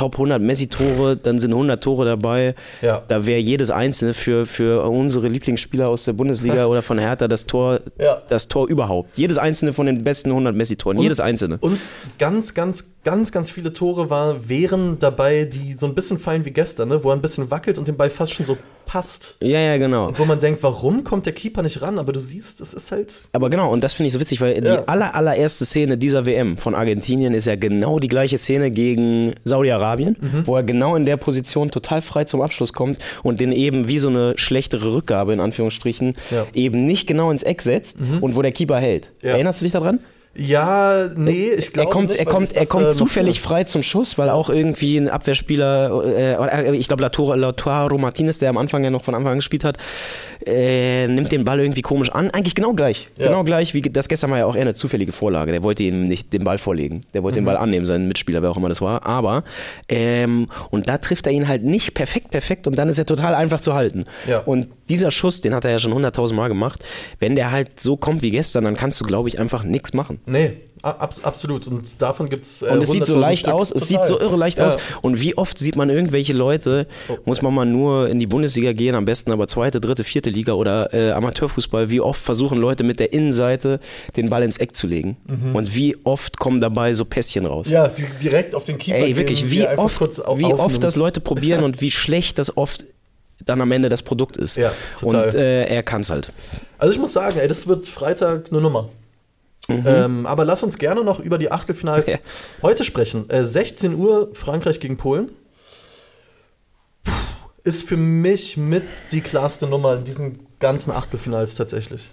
Top 100 Messi-Tore, dann sind 100 Tore dabei. Ja. Da wäre jedes einzelne für, für unsere Lieblingsspieler aus der Bundesliga oder von Hertha das Tor, ja. das Tor überhaupt. Jedes einzelne von den besten 100 Messi-Toren, jedes einzelne. Und ganz, ganz, ganz, ganz viele Tore war, wären dabei, die so ein bisschen fallen wie gestern, ne? wo er ein bisschen wackelt und den Ball fast schon so passt. Ja, ja, genau. Und wo man denkt, warum kommt der Keeper nicht ran? Aber du siehst, es ist halt. Aber genau, und das finde ich so witzig, weil ja. die aller, allererste Szene dieser WM von Argentinien ist ja genau die gleiche Szene gegen Saudi-Arabien, mhm. wo er genau in der Position total frei zum Abschluss kommt und den eben wie so eine schlechtere Rückgabe in Anführungsstrichen ja. eben nicht genau ins Eck setzt mhm. und wo der Keeper hält. Ja. Erinnerst du dich daran? Ja, nee, ich glaube er kommt, nicht, er kommt, er kommt zufällig frei zum Schuss, weil auch irgendwie ein Abwehrspieler, äh, ich glaube Lautaro Martinez, der am Anfang ja noch von Anfang an gespielt hat, äh, nimmt den Ball irgendwie komisch an. Eigentlich genau gleich. Ja. Genau gleich, wie das gestern war ja auch eher eine zufällige Vorlage. Der wollte ihm nicht den Ball vorlegen. Der wollte mhm. den Ball annehmen, seinen Mitspieler, wer auch immer das war. Aber, ähm, und da trifft er ihn halt nicht perfekt, perfekt und dann ist er total einfach zu halten. Ja. Und dieser Schuss, den hat er ja schon hunderttausend Mal gemacht. Wenn der halt so kommt wie gestern, dann kannst du, glaube ich, einfach nichts machen. Nee, Ab, absolut. Und davon gibt es. Äh, und es sieht so leicht Stück. aus, Total. es sieht so irre leicht ja. aus. Und wie oft sieht man irgendwelche Leute, oh. muss man mal nur in die Bundesliga gehen, am besten aber zweite, dritte, vierte Liga oder äh, Amateurfußball, wie oft versuchen Leute mit der Innenseite den Ball ins Eck zu legen. Mhm. Und wie oft kommen dabei so Pässchen raus. Ja, die, direkt auf den Keeper. Ey, wirklich, wie, oft, wie oft das Leute probieren und wie schlecht das oft dann am Ende das Produkt ist. Ja, total. Und äh, er kann es halt. Also ich muss sagen, ey, das wird Freitag eine Nummer. Mhm. Ähm, aber lass uns gerne noch über die Achtelfinals ja. heute sprechen. Äh, 16 Uhr Frankreich gegen Polen. Puh, ist für mich mit die klarste Nummer in diesen ganzen Achtelfinals tatsächlich.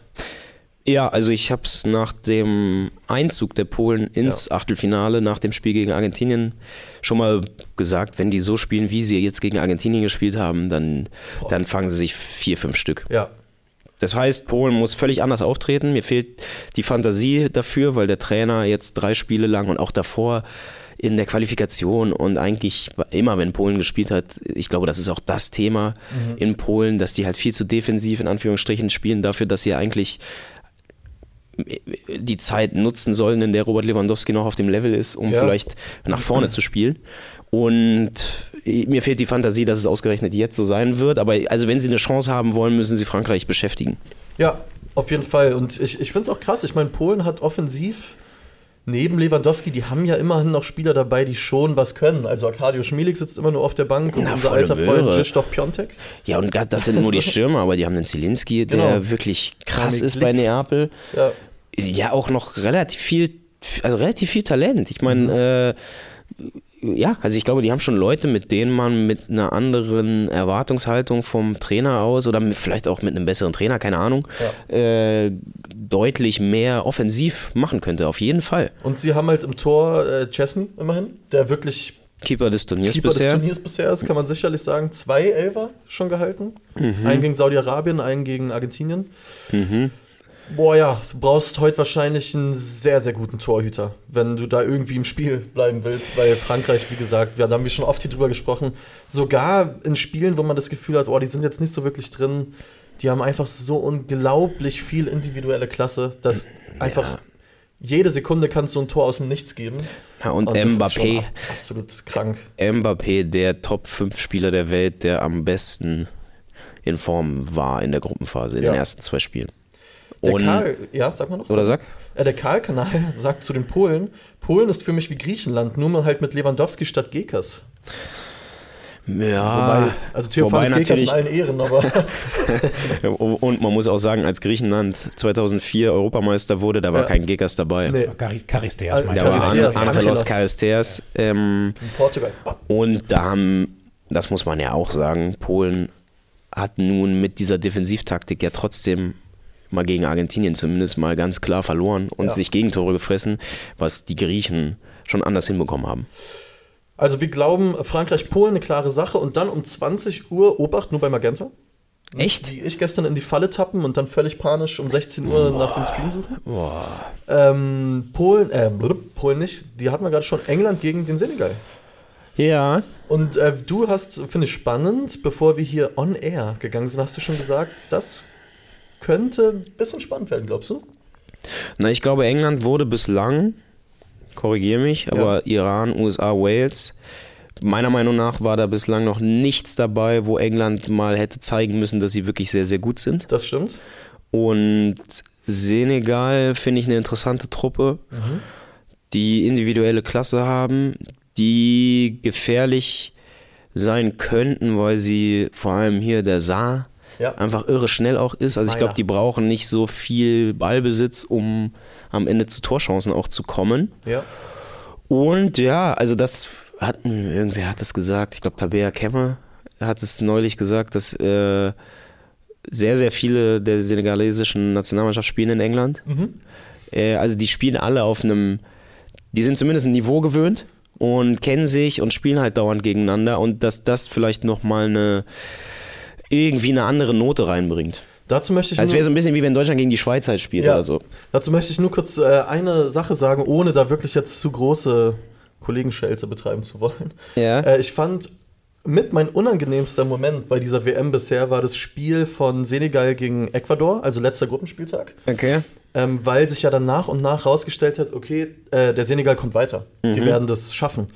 Ja, also ich habe es nach dem Einzug der Polen ins ja. Achtelfinale, nach dem Spiel gegen Argentinien, schon mal gesagt, wenn die so spielen, wie sie jetzt gegen Argentinien gespielt haben, dann, dann fangen sie sich vier, fünf Stück. Ja, das heißt, Polen muss völlig anders auftreten. Mir fehlt die Fantasie dafür, weil der Trainer jetzt drei Spiele lang und auch davor in der Qualifikation und eigentlich immer, wenn Polen gespielt hat, ich glaube, das ist auch das Thema mhm. in Polen, dass die halt viel zu defensiv in Anführungsstrichen spielen, dafür, dass sie eigentlich die Zeit nutzen sollen, in der Robert Lewandowski noch auf dem Level ist, um ja. vielleicht nach vorne zu spielen. Und mir fehlt die Fantasie, dass es ausgerechnet jetzt so sein wird. Aber also wenn sie eine Chance haben wollen, müssen sie Frankreich beschäftigen. Ja, auf jeden Fall. Und ich, ich finde es auch krass. Ich meine, Polen hat offensiv neben Lewandowski, die haben ja immerhin noch Spieler dabei, die schon was können. Also Arkadio Schmielig sitzt immer nur auf der Bank und Na, unser alter Möhre. Freund Krzysztof Piontek. Ja, und das sind nur die Stürmer, aber die haben den Zielinski, der genau. wirklich krass ist bei Neapel. Ja. ja, auch noch relativ viel, also relativ viel Talent. Ich meine, mhm. äh, ja, also ich glaube, die haben schon Leute, mit denen man mit einer anderen Erwartungshaltung vom Trainer aus oder mit, vielleicht auch mit einem besseren Trainer, keine Ahnung, ja. äh, deutlich mehr offensiv machen könnte, auf jeden Fall. Und sie haben halt im Tor äh, Chesney immerhin, der wirklich Keeper des Turniers Keeper bisher. des Turniers bisher ist, kann man sicherlich sagen. Zwei Elfer schon gehalten. Mhm. Einen gegen Saudi-Arabien, einen gegen Argentinien. Mhm. Boah ja, du brauchst heute wahrscheinlich einen sehr, sehr guten Torhüter, wenn du da irgendwie im Spiel bleiben willst, weil Frankreich, wie gesagt, wir, da haben wir schon oft hier drüber gesprochen, sogar in Spielen, wo man das Gefühl hat, oh, die sind jetzt nicht so wirklich drin, die haben einfach so unglaublich viel individuelle Klasse, dass ja. einfach jede Sekunde kannst du ein Tor aus dem Nichts geben. Ja, und, und Mbappé. absolut krank. Mbappé, der Top 5 Spieler der Welt, der am besten in Form war in der Gruppenphase, in ja. den ersten zwei Spielen. Der und, Karl, ja, sag mal noch. Oder sag? Äh, der Karl-Kanal sagt zu den Polen, Polen ist für mich wie Griechenland, nur mal halt mit Lewandowski statt Gekas. Ja, wobei, also Theophanes Gekas in allen Ehren, aber. und man muss auch sagen, als Griechenland 2004 Europameister wurde, da war ja. kein Gekas dabei. Nee. Charisteas, Da war An Angelos Charisteas. Ähm, in Portugal. Und da haben, das muss man ja auch sagen, Polen hat nun mit dieser Defensivtaktik ja trotzdem mal gegen Argentinien zumindest mal ganz klar verloren und ja. sich Gegentore gefressen, was die Griechen schon anders hinbekommen haben. Also wir glauben, Frankreich-Polen eine klare Sache und dann um 20 Uhr Obacht nur bei Magenta. Echt? Die ich gestern in die Falle tappen und dann völlig panisch um 16 Uhr Boah. nach dem Stream suchen. Boah. Ähm, Polen, äh, Polen nicht, die hatten wir gerade schon, England gegen den Senegal. Ja. Und äh, du hast, finde ich spannend, bevor wir hier on air gegangen sind, hast du schon gesagt, das könnte ein bisschen spannend werden, glaubst du? Na, ich glaube, England wurde bislang, korrigiere mich, aber ja. Iran, USA, Wales, meiner Meinung nach war da bislang noch nichts dabei, wo England mal hätte zeigen müssen, dass sie wirklich sehr, sehr gut sind. Das stimmt. Und Senegal finde ich eine interessante Truppe, mhm. die individuelle Klasse haben, die gefährlich sein könnten, weil sie vor allem hier der Saar ja. einfach irre schnell auch ist. Also ich glaube, die brauchen nicht so viel Ballbesitz, um am Ende zu Torchancen auch zu kommen. Ja. Und ja, also das hat, irgendwer hat das gesagt, ich glaube Tabea Kemme hat es neulich gesagt, dass äh, sehr, sehr viele der senegalesischen Nationalmannschaft spielen in England. Mhm. Äh, also die spielen alle auf einem, die sind zumindest ein Niveau gewöhnt und kennen sich und spielen halt dauernd gegeneinander und dass das vielleicht nochmal eine irgendwie eine andere Note reinbringt. Dazu möchte ich. Also es wäre so ein bisschen wie wenn Deutschland gegen die Schweiz halt spielt ja. oder so. Dazu möchte ich nur kurz äh, eine Sache sagen, ohne da wirklich jetzt zu große Kollegenschelte betreiben zu wollen. Ja. Äh, ich fand mit mein unangenehmster Moment bei dieser WM bisher war das Spiel von Senegal gegen Ecuador, also letzter Gruppenspieltag. Okay. Ähm, weil sich ja dann nach und nach rausgestellt hat, okay, äh, der Senegal kommt weiter. Mhm. Die werden das schaffen.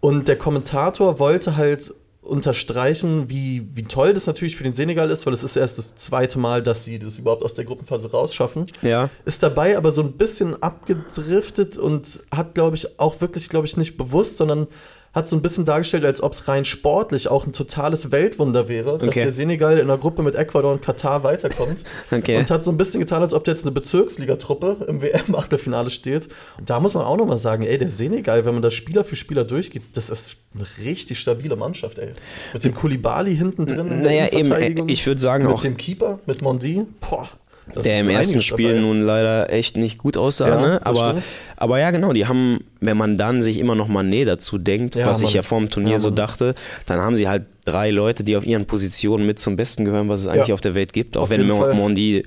Und der Kommentator wollte halt unterstreichen, wie, wie toll das natürlich für den Senegal ist, weil es ist erst das zweite Mal, dass sie das überhaupt aus der Gruppenphase rausschaffen. Ja. Ist dabei aber so ein bisschen abgedriftet und hat, glaube ich, auch wirklich, glaube ich, nicht bewusst, sondern hat so ein bisschen dargestellt, als ob es rein sportlich auch ein totales Weltwunder wäre, okay. dass der Senegal in einer Gruppe mit Ecuador und Katar weiterkommt. okay. Und hat so ein bisschen getan, als ob da jetzt eine Bezirksligatruppe im WM-Achtelfinale steht. Und da muss man auch nochmal sagen, ey, der Senegal, wenn man da Spieler für Spieler durchgeht, das ist eine richtig stabile Mannschaft, ey. Mit dem Kulibali hinten drin. Naja, eben, ich würde sagen mit auch. Mit dem Keeper, mit Mondi, boah. Das der im ersten Spiel dabei. nun leider echt nicht gut aussah. Ja, ne? aber, aber ja, genau, die haben, wenn man dann sich immer noch Mané dazu denkt, ja, was Mann. ich ja vor dem Turnier ja, so dachte, dann haben sie halt drei Leute, die auf ihren Positionen mit zum Besten gehören, was es eigentlich auf der Welt gibt. Auch auf wenn Mondi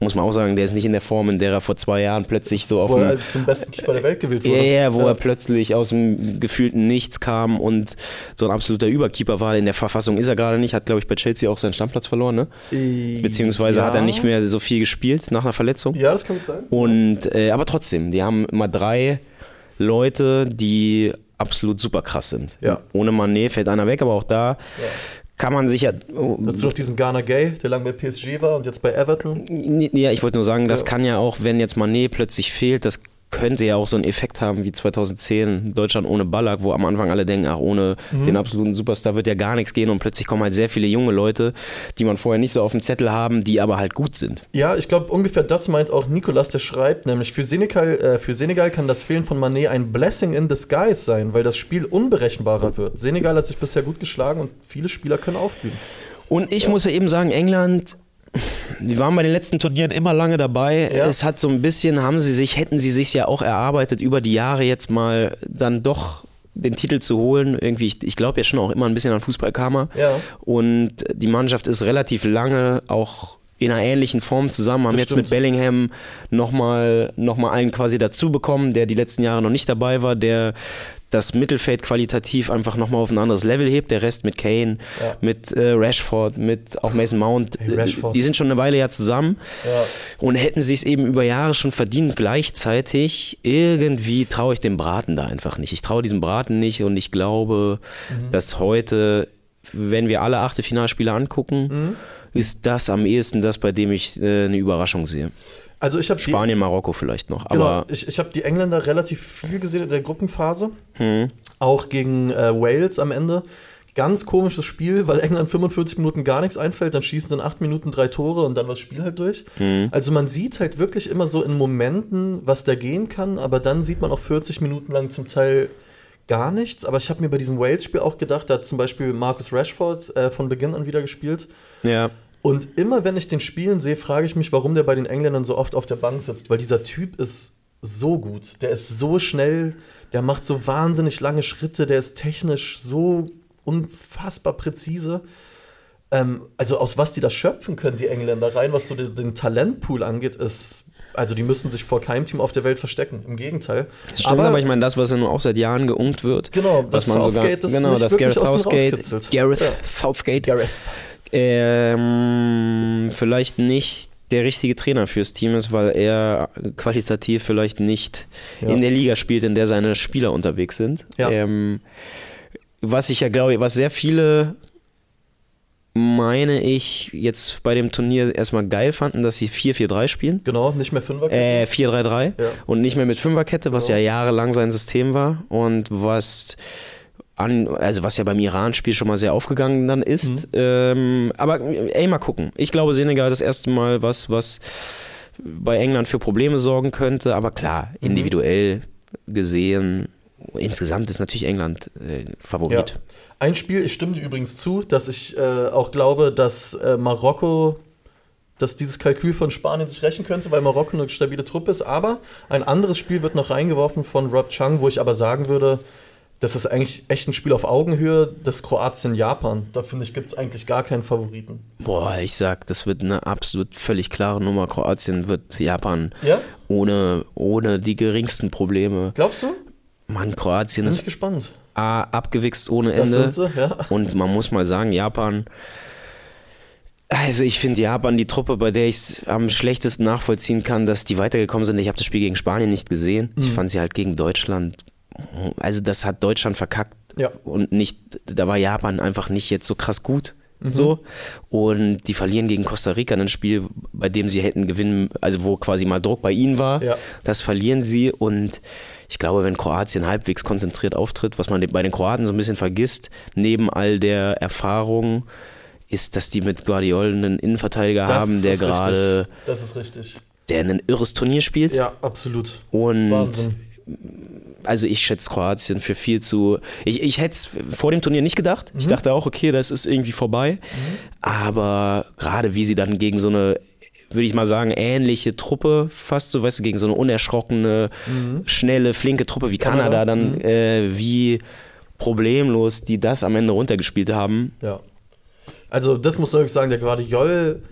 muss man auch sagen, der ist nicht in der Form, in der er vor zwei Jahren plötzlich so auf wo er zum besten Keeper der Welt gewählt wurde. Ja, wo ja. er plötzlich aus dem gefühlten Nichts kam und so ein absoluter Überkeeper war. In der Verfassung ist er gerade nicht, hat, glaube ich, bei Chelsea auch seinen Stammplatz verloren, ne? Beziehungsweise ja. hat er nicht mehr so viel gespielt nach einer Verletzung. Ja, das kann gut sein. Und, äh, aber trotzdem, die haben immer drei Leute, die absolut super krass sind. Ja. Ohne Mané fällt einer weg, aber auch da kann man sich ja. Oh, Dazu noch diesen Ghana Gay, der lange bei PSG war und jetzt bei Everton. Ja, ich wollte nur sagen, das ja. kann ja auch, wenn jetzt Manet plötzlich fehlt, das könnte ja auch so einen Effekt haben wie 2010 Deutschland ohne Ballack, wo am Anfang alle denken, ach, ohne mhm. den absoluten Superstar wird ja gar nichts gehen und plötzlich kommen halt sehr viele junge Leute, die man vorher nicht so auf dem Zettel haben, die aber halt gut sind. Ja, ich glaube ungefähr das meint auch Nikolas, der schreibt, nämlich für Senegal, äh, für Senegal kann das Fehlen von Manet ein Blessing in disguise sein, weil das Spiel unberechenbarer wird. Senegal hat sich bisher gut geschlagen und viele Spieler können aufblühen. Und ich ja. muss ja eben sagen, England die waren bei den letzten Turnieren immer lange dabei. Ja. Es hat so ein bisschen, haben sie sich, hätten sie sich ja auch erarbeitet, über die Jahre jetzt mal dann doch den Titel zu holen. Irgendwie, ich, ich glaube ja schon auch immer ein bisschen an Fußballkarma. Ja. Und die Mannschaft ist relativ lange auch in einer ähnlichen Form zusammen, haben das jetzt stimmt. mit Bellingham nochmal noch mal einen quasi dazu bekommen, der die letzten Jahre noch nicht dabei war, der das Mittelfeld qualitativ einfach nochmal auf ein anderes Level hebt. Der Rest mit Kane, ja. mit äh, Rashford, mit auch Mason Mount, hey, äh, die sind schon eine Weile ja zusammen ja. und hätten sich es eben über Jahre schon verdient. Gleichzeitig irgendwie traue ich dem Braten da einfach nicht. Ich traue diesem Braten nicht und ich glaube, mhm. dass heute, wenn wir alle achte Finalspiele angucken, mhm. ist das am ehesten das, bei dem ich äh, eine Überraschung sehe. Also ich habe Spanien, Marokko vielleicht noch. Genau, aber ich, ich habe die Engländer relativ viel gesehen in der Gruppenphase. Hm. Auch gegen äh, Wales am Ende. Ganz komisches Spiel, weil England 45 Minuten gar nichts einfällt, dann schießen in 8 Minuten drei Tore und dann war das Spiel halt durch. Hm. Also man sieht halt wirklich immer so in Momenten, was da gehen kann, aber dann sieht man auch 40 Minuten lang zum Teil gar nichts. Aber ich habe mir bei diesem Wales-Spiel auch gedacht, da hat zum Beispiel Marcus Rashford äh, von Beginn an wieder gespielt. Ja. Und immer wenn ich den Spielen sehe, frage ich mich, warum der bei den Engländern so oft auf der Bank sitzt, weil dieser Typ ist so gut, der ist so schnell, der macht so wahnsinnig lange Schritte, der ist technisch so unfassbar präzise. Ähm, also aus was die da schöpfen können, die Engländer rein, was so den, den Talentpool angeht, ist also die müssen sich vor keinem Team auf der Welt verstecken. Im Gegenteil. Das stimmt, aber, aber ich meine, das, was ja nur auch seit Jahren geungt wird. Genau, was man Southgate sogar, genau, das Gareth Southgate, Gareth ja. Southgate, Gareth ähm, vielleicht nicht der richtige Trainer fürs Team ist, weil er qualitativ vielleicht nicht ja. in der Liga spielt, in der seine Spieler unterwegs sind. Ja. Ähm, was ich ja glaube, was sehr viele meine ich, jetzt bei dem Turnier erstmal geil fanden, dass sie 4-4-3 spielen. Genau, nicht mehr Fünferkette. Äh, 4-3-3 ja. und nicht mehr mit Fünferkette, was genau. ja jahrelang sein System war und was an, also was ja beim Iran-Spiel schon mal sehr aufgegangen dann ist. Mhm. Ähm, aber ey, mal gucken. Ich glaube, Senegal das erste Mal was, was bei England für Probleme sorgen könnte. Aber klar, mhm. individuell mhm. gesehen, insgesamt ist natürlich England äh, Favorit. Ja. Ein Spiel, ich stimme dir übrigens zu, dass ich äh, auch glaube, dass äh, Marokko dass dieses Kalkül von Spanien sich rächen könnte, weil Marokko eine stabile Truppe ist. Aber ein anderes Spiel wird noch reingeworfen von Rob Chung, wo ich aber sagen würde, das ist eigentlich echt ein Spiel auf Augenhöhe, das Kroatien-Japan. Da finde ich, gibt es eigentlich gar keinen Favoriten. Boah, ich sag, das wird eine absolut völlig klare Nummer. Kroatien wird Japan ja? ohne, ohne die geringsten Probleme. Glaubst du? Mann, Kroatien Bin ist ich gespannt. A, abgewichst ohne Das Ende. sind sie, ja. Und man muss mal sagen, Japan. Also ich finde Japan die Truppe, bei der ich es am schlechtesten nachvollziehen kann, dass die weitergekommen sind. Ich habe das Spiel gegen Spanien nicht gesehen. Ich fand sie halt gegen Deutschland. Also das hat Deutschland verkackt Ja. und nicht. Da war Japan einfach nicht jetzt so krass gut. So. Und die verlieren gegen Costa Rica ein Spiel, bei dem sie hätten gewinnen, also wo quasi mal Druck bei ihnen war. Ja. Das verlieren sie und ich glaube, wenn Kroatien halbwegs konzentriert auftritt, was man bei den Kroaten so ein bisschen vergisst, neben all der Erfahrung, ist, dass die mit Guardiola einen Innenverteidiger Das haben, der gerade. Das ist richtig. der ein irres Turnier spielt. Ja, absolut. Und Wahnsinn. Also ich schätze Kroatien für viel zu. Ich, ich hätte es vor dem Turnier nicht gedacht. Ich dachte auch, okay, das ist irgendwie vorbei. Aber gerade wie sie dann gegen so eine, würde ich mal sagen, ähnliche Truppe, fast so, weißt du, gegen so eine unerschrockene, schnelle, flinke Truppe wie Kanada, Kanada, dann äh, wie problemlos die das am Ende runtergespielt haben. Ja. Also, das muss ich sagen, der Guardiol,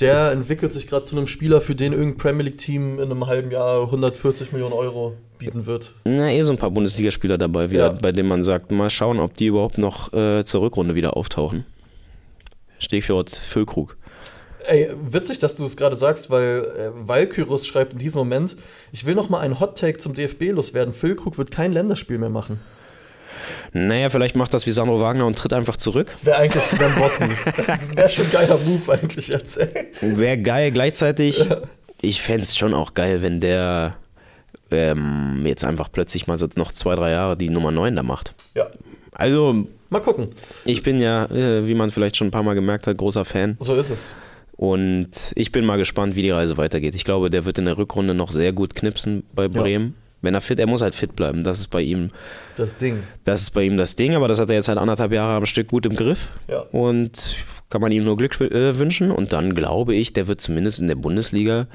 der entwickelt sich gerade zu einem Spieler, für den irgendein Premier League-Team in einem halben Jahr 140 Millionen Euro bieten wird. Na, eh so ein paar Bundesligaspieler dabei, wieder, Ja. bei denen man sagt, mal schauen, ob die überhaupt noch äh, zur Rückrunde wieder auftauchen. Stichwort Füllkrug. Ey, witzig, dass du es gerade sagst, weil äh, Valkyros schreibt in diesem Moment, ich will noch mal einen Hot-Take zum DFB loswerden. Füllkrug wird kein Länderspiel mehr machen. Naja, vielleicht macht das wie Sandro Wagner und tritt einfach zurück. Wäre eigentlich wär ein Boss-Move. Wäre schon ein geiler Move eigentlich jetzt. Wäre geil. Gleichzeitig, ich fände es schon auch geil, wenn der ähm, jetzt einfach plötzlich mal so noch zwei, drei Jahre die Nummer 9 da macht. Ja, Also, mal gucken. ich bin ja, äh, wie man vielleicht schon ein paar Mal gemerkt hat, großer Fan. So ist es. Und ich bin mal gespannt, wie die Reise weitergeht. Ich glaube, der wird in der Rückrunde noch sehr gut knipsen bei Bremen. Wenn er fit, er muss halt fit bleiben. Das ist bei ihm, Das Ding. das ist bei ihm das Ding. Aber das hat er jetzt halt anderthalb Jahre am Stück gut im Griff. Ja. Und kann man ihm nur Glück äh, wünschen. Und dann glaube ich, der wird zumindest in der Bundesliga,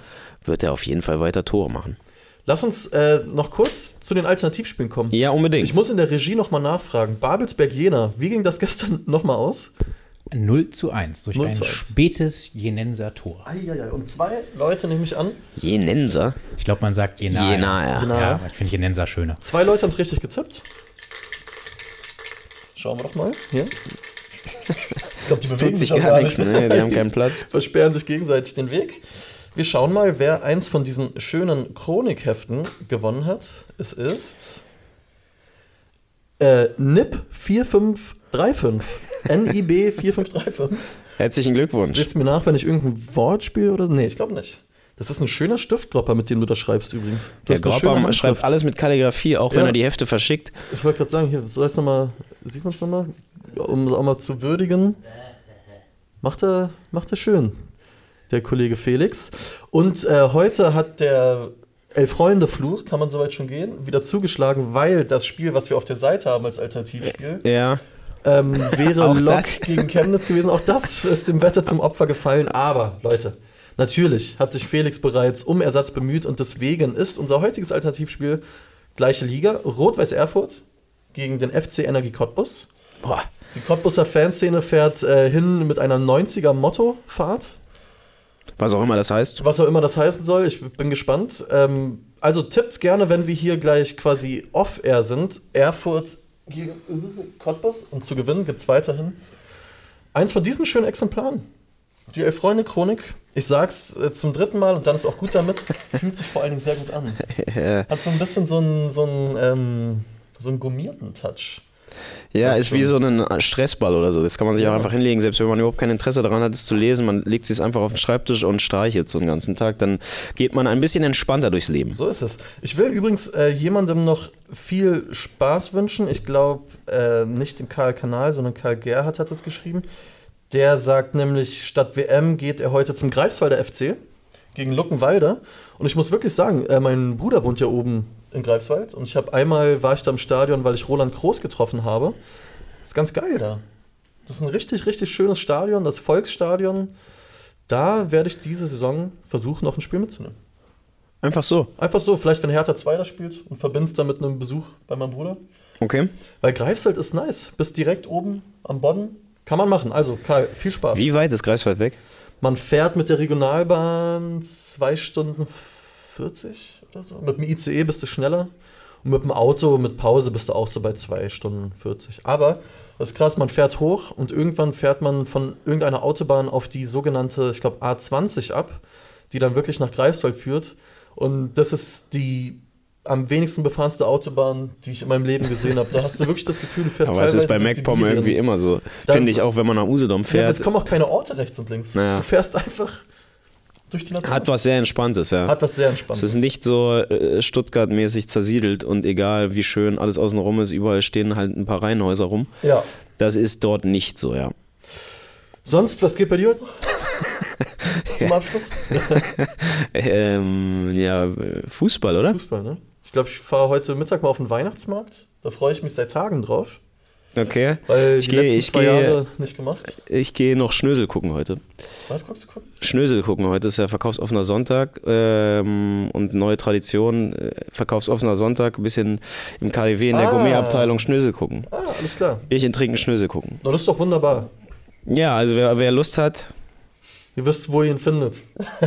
wird er auf jeden Fall weiter Tore machen. Lass uns äh, noch kurz zu den Alternativspielen kommen. Ja, unbedingt. Ich muss in der Regie noch mal nachfragen. Babelsberg-Jena, wie ging das gestern noch mal aus? 0 zu 1 durch 0 ein zu 1. spätes Jenenser Tor. Eieiei, und zwei Leute nehme ich an. Jenenser. Ich glaube, man sagt Jena. Jena, ja. Jena. Ja, ich finde Jenenser schöner. Zwei Leute haben es richtig gezippt. Schauen wir doch mal. Hier. Ich glaube, die Das bewegen tut sich auch gar nichts, ne? Die haben keinen Platz. Versperren sich gegenseitig den Weg. Wir schauen mal, wer eins von diesen schönen Chronikheften gewonnen hat. Es ist äh, NIP 4535. NIB 4535. Herzlichen Glückwunsch. Seht's mir nach, wenn ich irgendein Wort spiele oder? Nee, ich glaube nicht. Das ist ein schöner Stiftgropper, mit dem du da schreibst übrigens. Du Graubaum Handschrift. schreibt alles mit Kalligrafie, auch wenn Ja. er die Hefte verschickt. Ich wollte gerade sagen, hier, soll ich nochmal, sieht man es nochmal? Um es auch mal zu würdigen. Macht er, macht er schön, der Kollege Felix. Und äh, heute hat der Elf-Freunde-Fluch, kann man soweit schon gehen, wieder zugeschlagen, weil das Spiel, was wir auf der Seite haben als Alternativspiel, Ja. Ähm, wäre Auch Lok das. gegen Chemnitz gewesen. Auch das ist dem Wetter zum Opfer gefallen. Aber, Leute, natürlich hat sich Felix bereits um Ersatz bemüht und deswegen ist unser heutiges Alternativspiel gleiche Liga. Rot-Weiß Erfurt gegen den FC Energie Cottbus. Boah. Die Cottbuser Fanszene fährt äh, hin mit einer 90er Mottofahrt. Was auch immer das heißt. Was auch immer das heißen soll, ich bin gespannt. Ähm, also tippt gerne, wenn wir hier gleich quasi off-air sind. Erfurt gegen äh, Cottbus und zu gewinnen gibt es weiterhin eins von diesen schönen Exemplaren. Die Elf-Freunde-Chronik. Ich sag's äh, zum dritten Mal und dann ist auch gut damit. Fühlt sich vor allen Dingen sehr gut an. Hat so ein bisschen so einen, so einen, ähm, so einen gummierten Touch. Ja, ist wie so ein Stressball oder so. Das kann man sich auch Ja. einfach hinlegen, selbst wenn man überhaupt kein Interesse daran hat, es zu lesen. Man legt es einfach auf den Schreibtisch und streichelt so den ganzen Tag. Dann geht man ein bisschen entspannter durchs Leben. So ist es. Ich will übrigens äh, jemandem noch viel Spaß wünschen. Ich glaube, äh, nicht dem Karl Kanal, sondern Karl Gerhardt hat es geschrieben. Der sagt nämlich, statt WM geht er heute zum Greifswalder FC gegen Luckenwalde. Und ich muss wirklich sagen, äh, mein Bruder wohnt ja oben in Greifswald. Und ich habe einmal, war ich da im Stadion, weil ich Roland Groß getroffen habe. Das ist ganz geil da. Das ist ein richtig, richtig schönes Stadion, das Volksstadion. da werde ich diese Saison versuchen, noch ein Spiel mitzunehmen. Einfach so. Einfach so, vielleicht wenn Hertha 2 das spielt und verbindest dann mit einem Besuch bei meinem Bruder. Okay. Weil Greifswald ist nice. Bist direkt oben am Bodden. Kann man machen. Also, Karl, viel Spaß. Wie weit ist Greifswald weg? Man fährt mit der Regionalbahn 2 Stunden 40 oder so. Mit dem ICE bist du schneller. Und mit dem Auto mit Pause bist du auch so bei 2 Stunden 40. Aber das ist krass, man fährt hoch und irgendwann fährt man von irgendeiner Autobahn auf die sogenannte, ich glaube, A20 ab, die dann wirklich nach Greifswald führt. Und das ist die am wenigsten befahrenste Autobahn, die ich in meinem Leben gesehen habe. Da hast du wirklich das Gefühl, du fährst Aber es ist bei MacPom irgendwie immer so. Finde ich auch, wenn man nach Usedom fährt. Ja, es kommen auch keine Orte rechts und links. Naja. Du fährst einfach durch die Natur. Hat was sehr Entspanntes, ja. Hat was sehr Entspanntes. Es ist nicht so äh, Stuttgart-mäßig zersiedelt und egal wie schön alles außenrum ist, überall stehen halt ein paar Reihenhäuser rum. Ja. Das ist dort nicht so, ja. Sonst, was geht bei dir heute noch? Zum Abschluss? ähm, ja, Fußball, oder? Fußball, ne? Ich glaube, ich fahre heute Mittag mal auf den Weihnachtsmarkt. Da freue ich mich seit Tagen drauf. Okay. Weil ich die gehe, letzten ich zwei gehe, Jahre nicht gemacht. Ich gehe noch Schnösel gucken heute. Was guckst du gucken? Schnösel gucken heute ist ja verkaufsoffener Sonntag ähm, und neue Tradition. Äh, verkaufsoffener Sonntag, ein bisschen im KDW in der Ah. Gourmetabteilung Schnösel gucken. Ah, alles klar. Ich in Trinken Schnösel gucken. Na, das ist doch wunderbar. Ja, also wer, wer Lust hat, Ihr wisst, wo ihr ihn findet.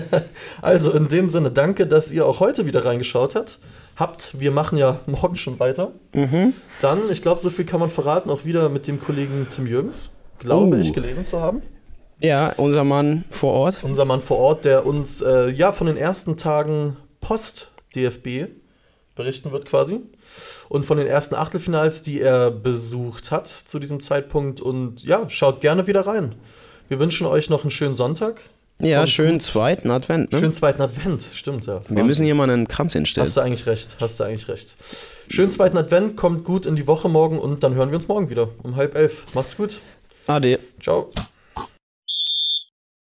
also in dem Sinne, danke, dass ihr auch heute wieder reingeschaut habt. Habt, wir machen ja morgen schon weiter. Dann, ich glaube, so viel kann man verraten, auch wieder mit dem Kollegen Tim Jürgens. Glaube Oh. ich, gelesen zu haben. ja, unser Mann vor Ort. Unser Mann vor Ort, der uns äh, ja von den ersten Tagen Post-DFB berichten wird quasi. Und von den ersten Achtelfinals, die er besucht hat zu diesem Zeitpunkt. Und ja, schaut gerne wieder rein. Wir wünschen euch noch einen schönen Sonntag. Ja, Kommt schönen gut. zweiten Advent. Ne? Schönen zweiten Advent, stimmt ja. Wir müssen hier mal einen Kranz hinstellen. Hast du eigentlich recht, hast du eigentlich recht. Schönen zweiten Advent, kommt gut in die Woche morgen und dann hören wir uns morgen wieder um halb elf. Macht's gut. Ade. Ciao.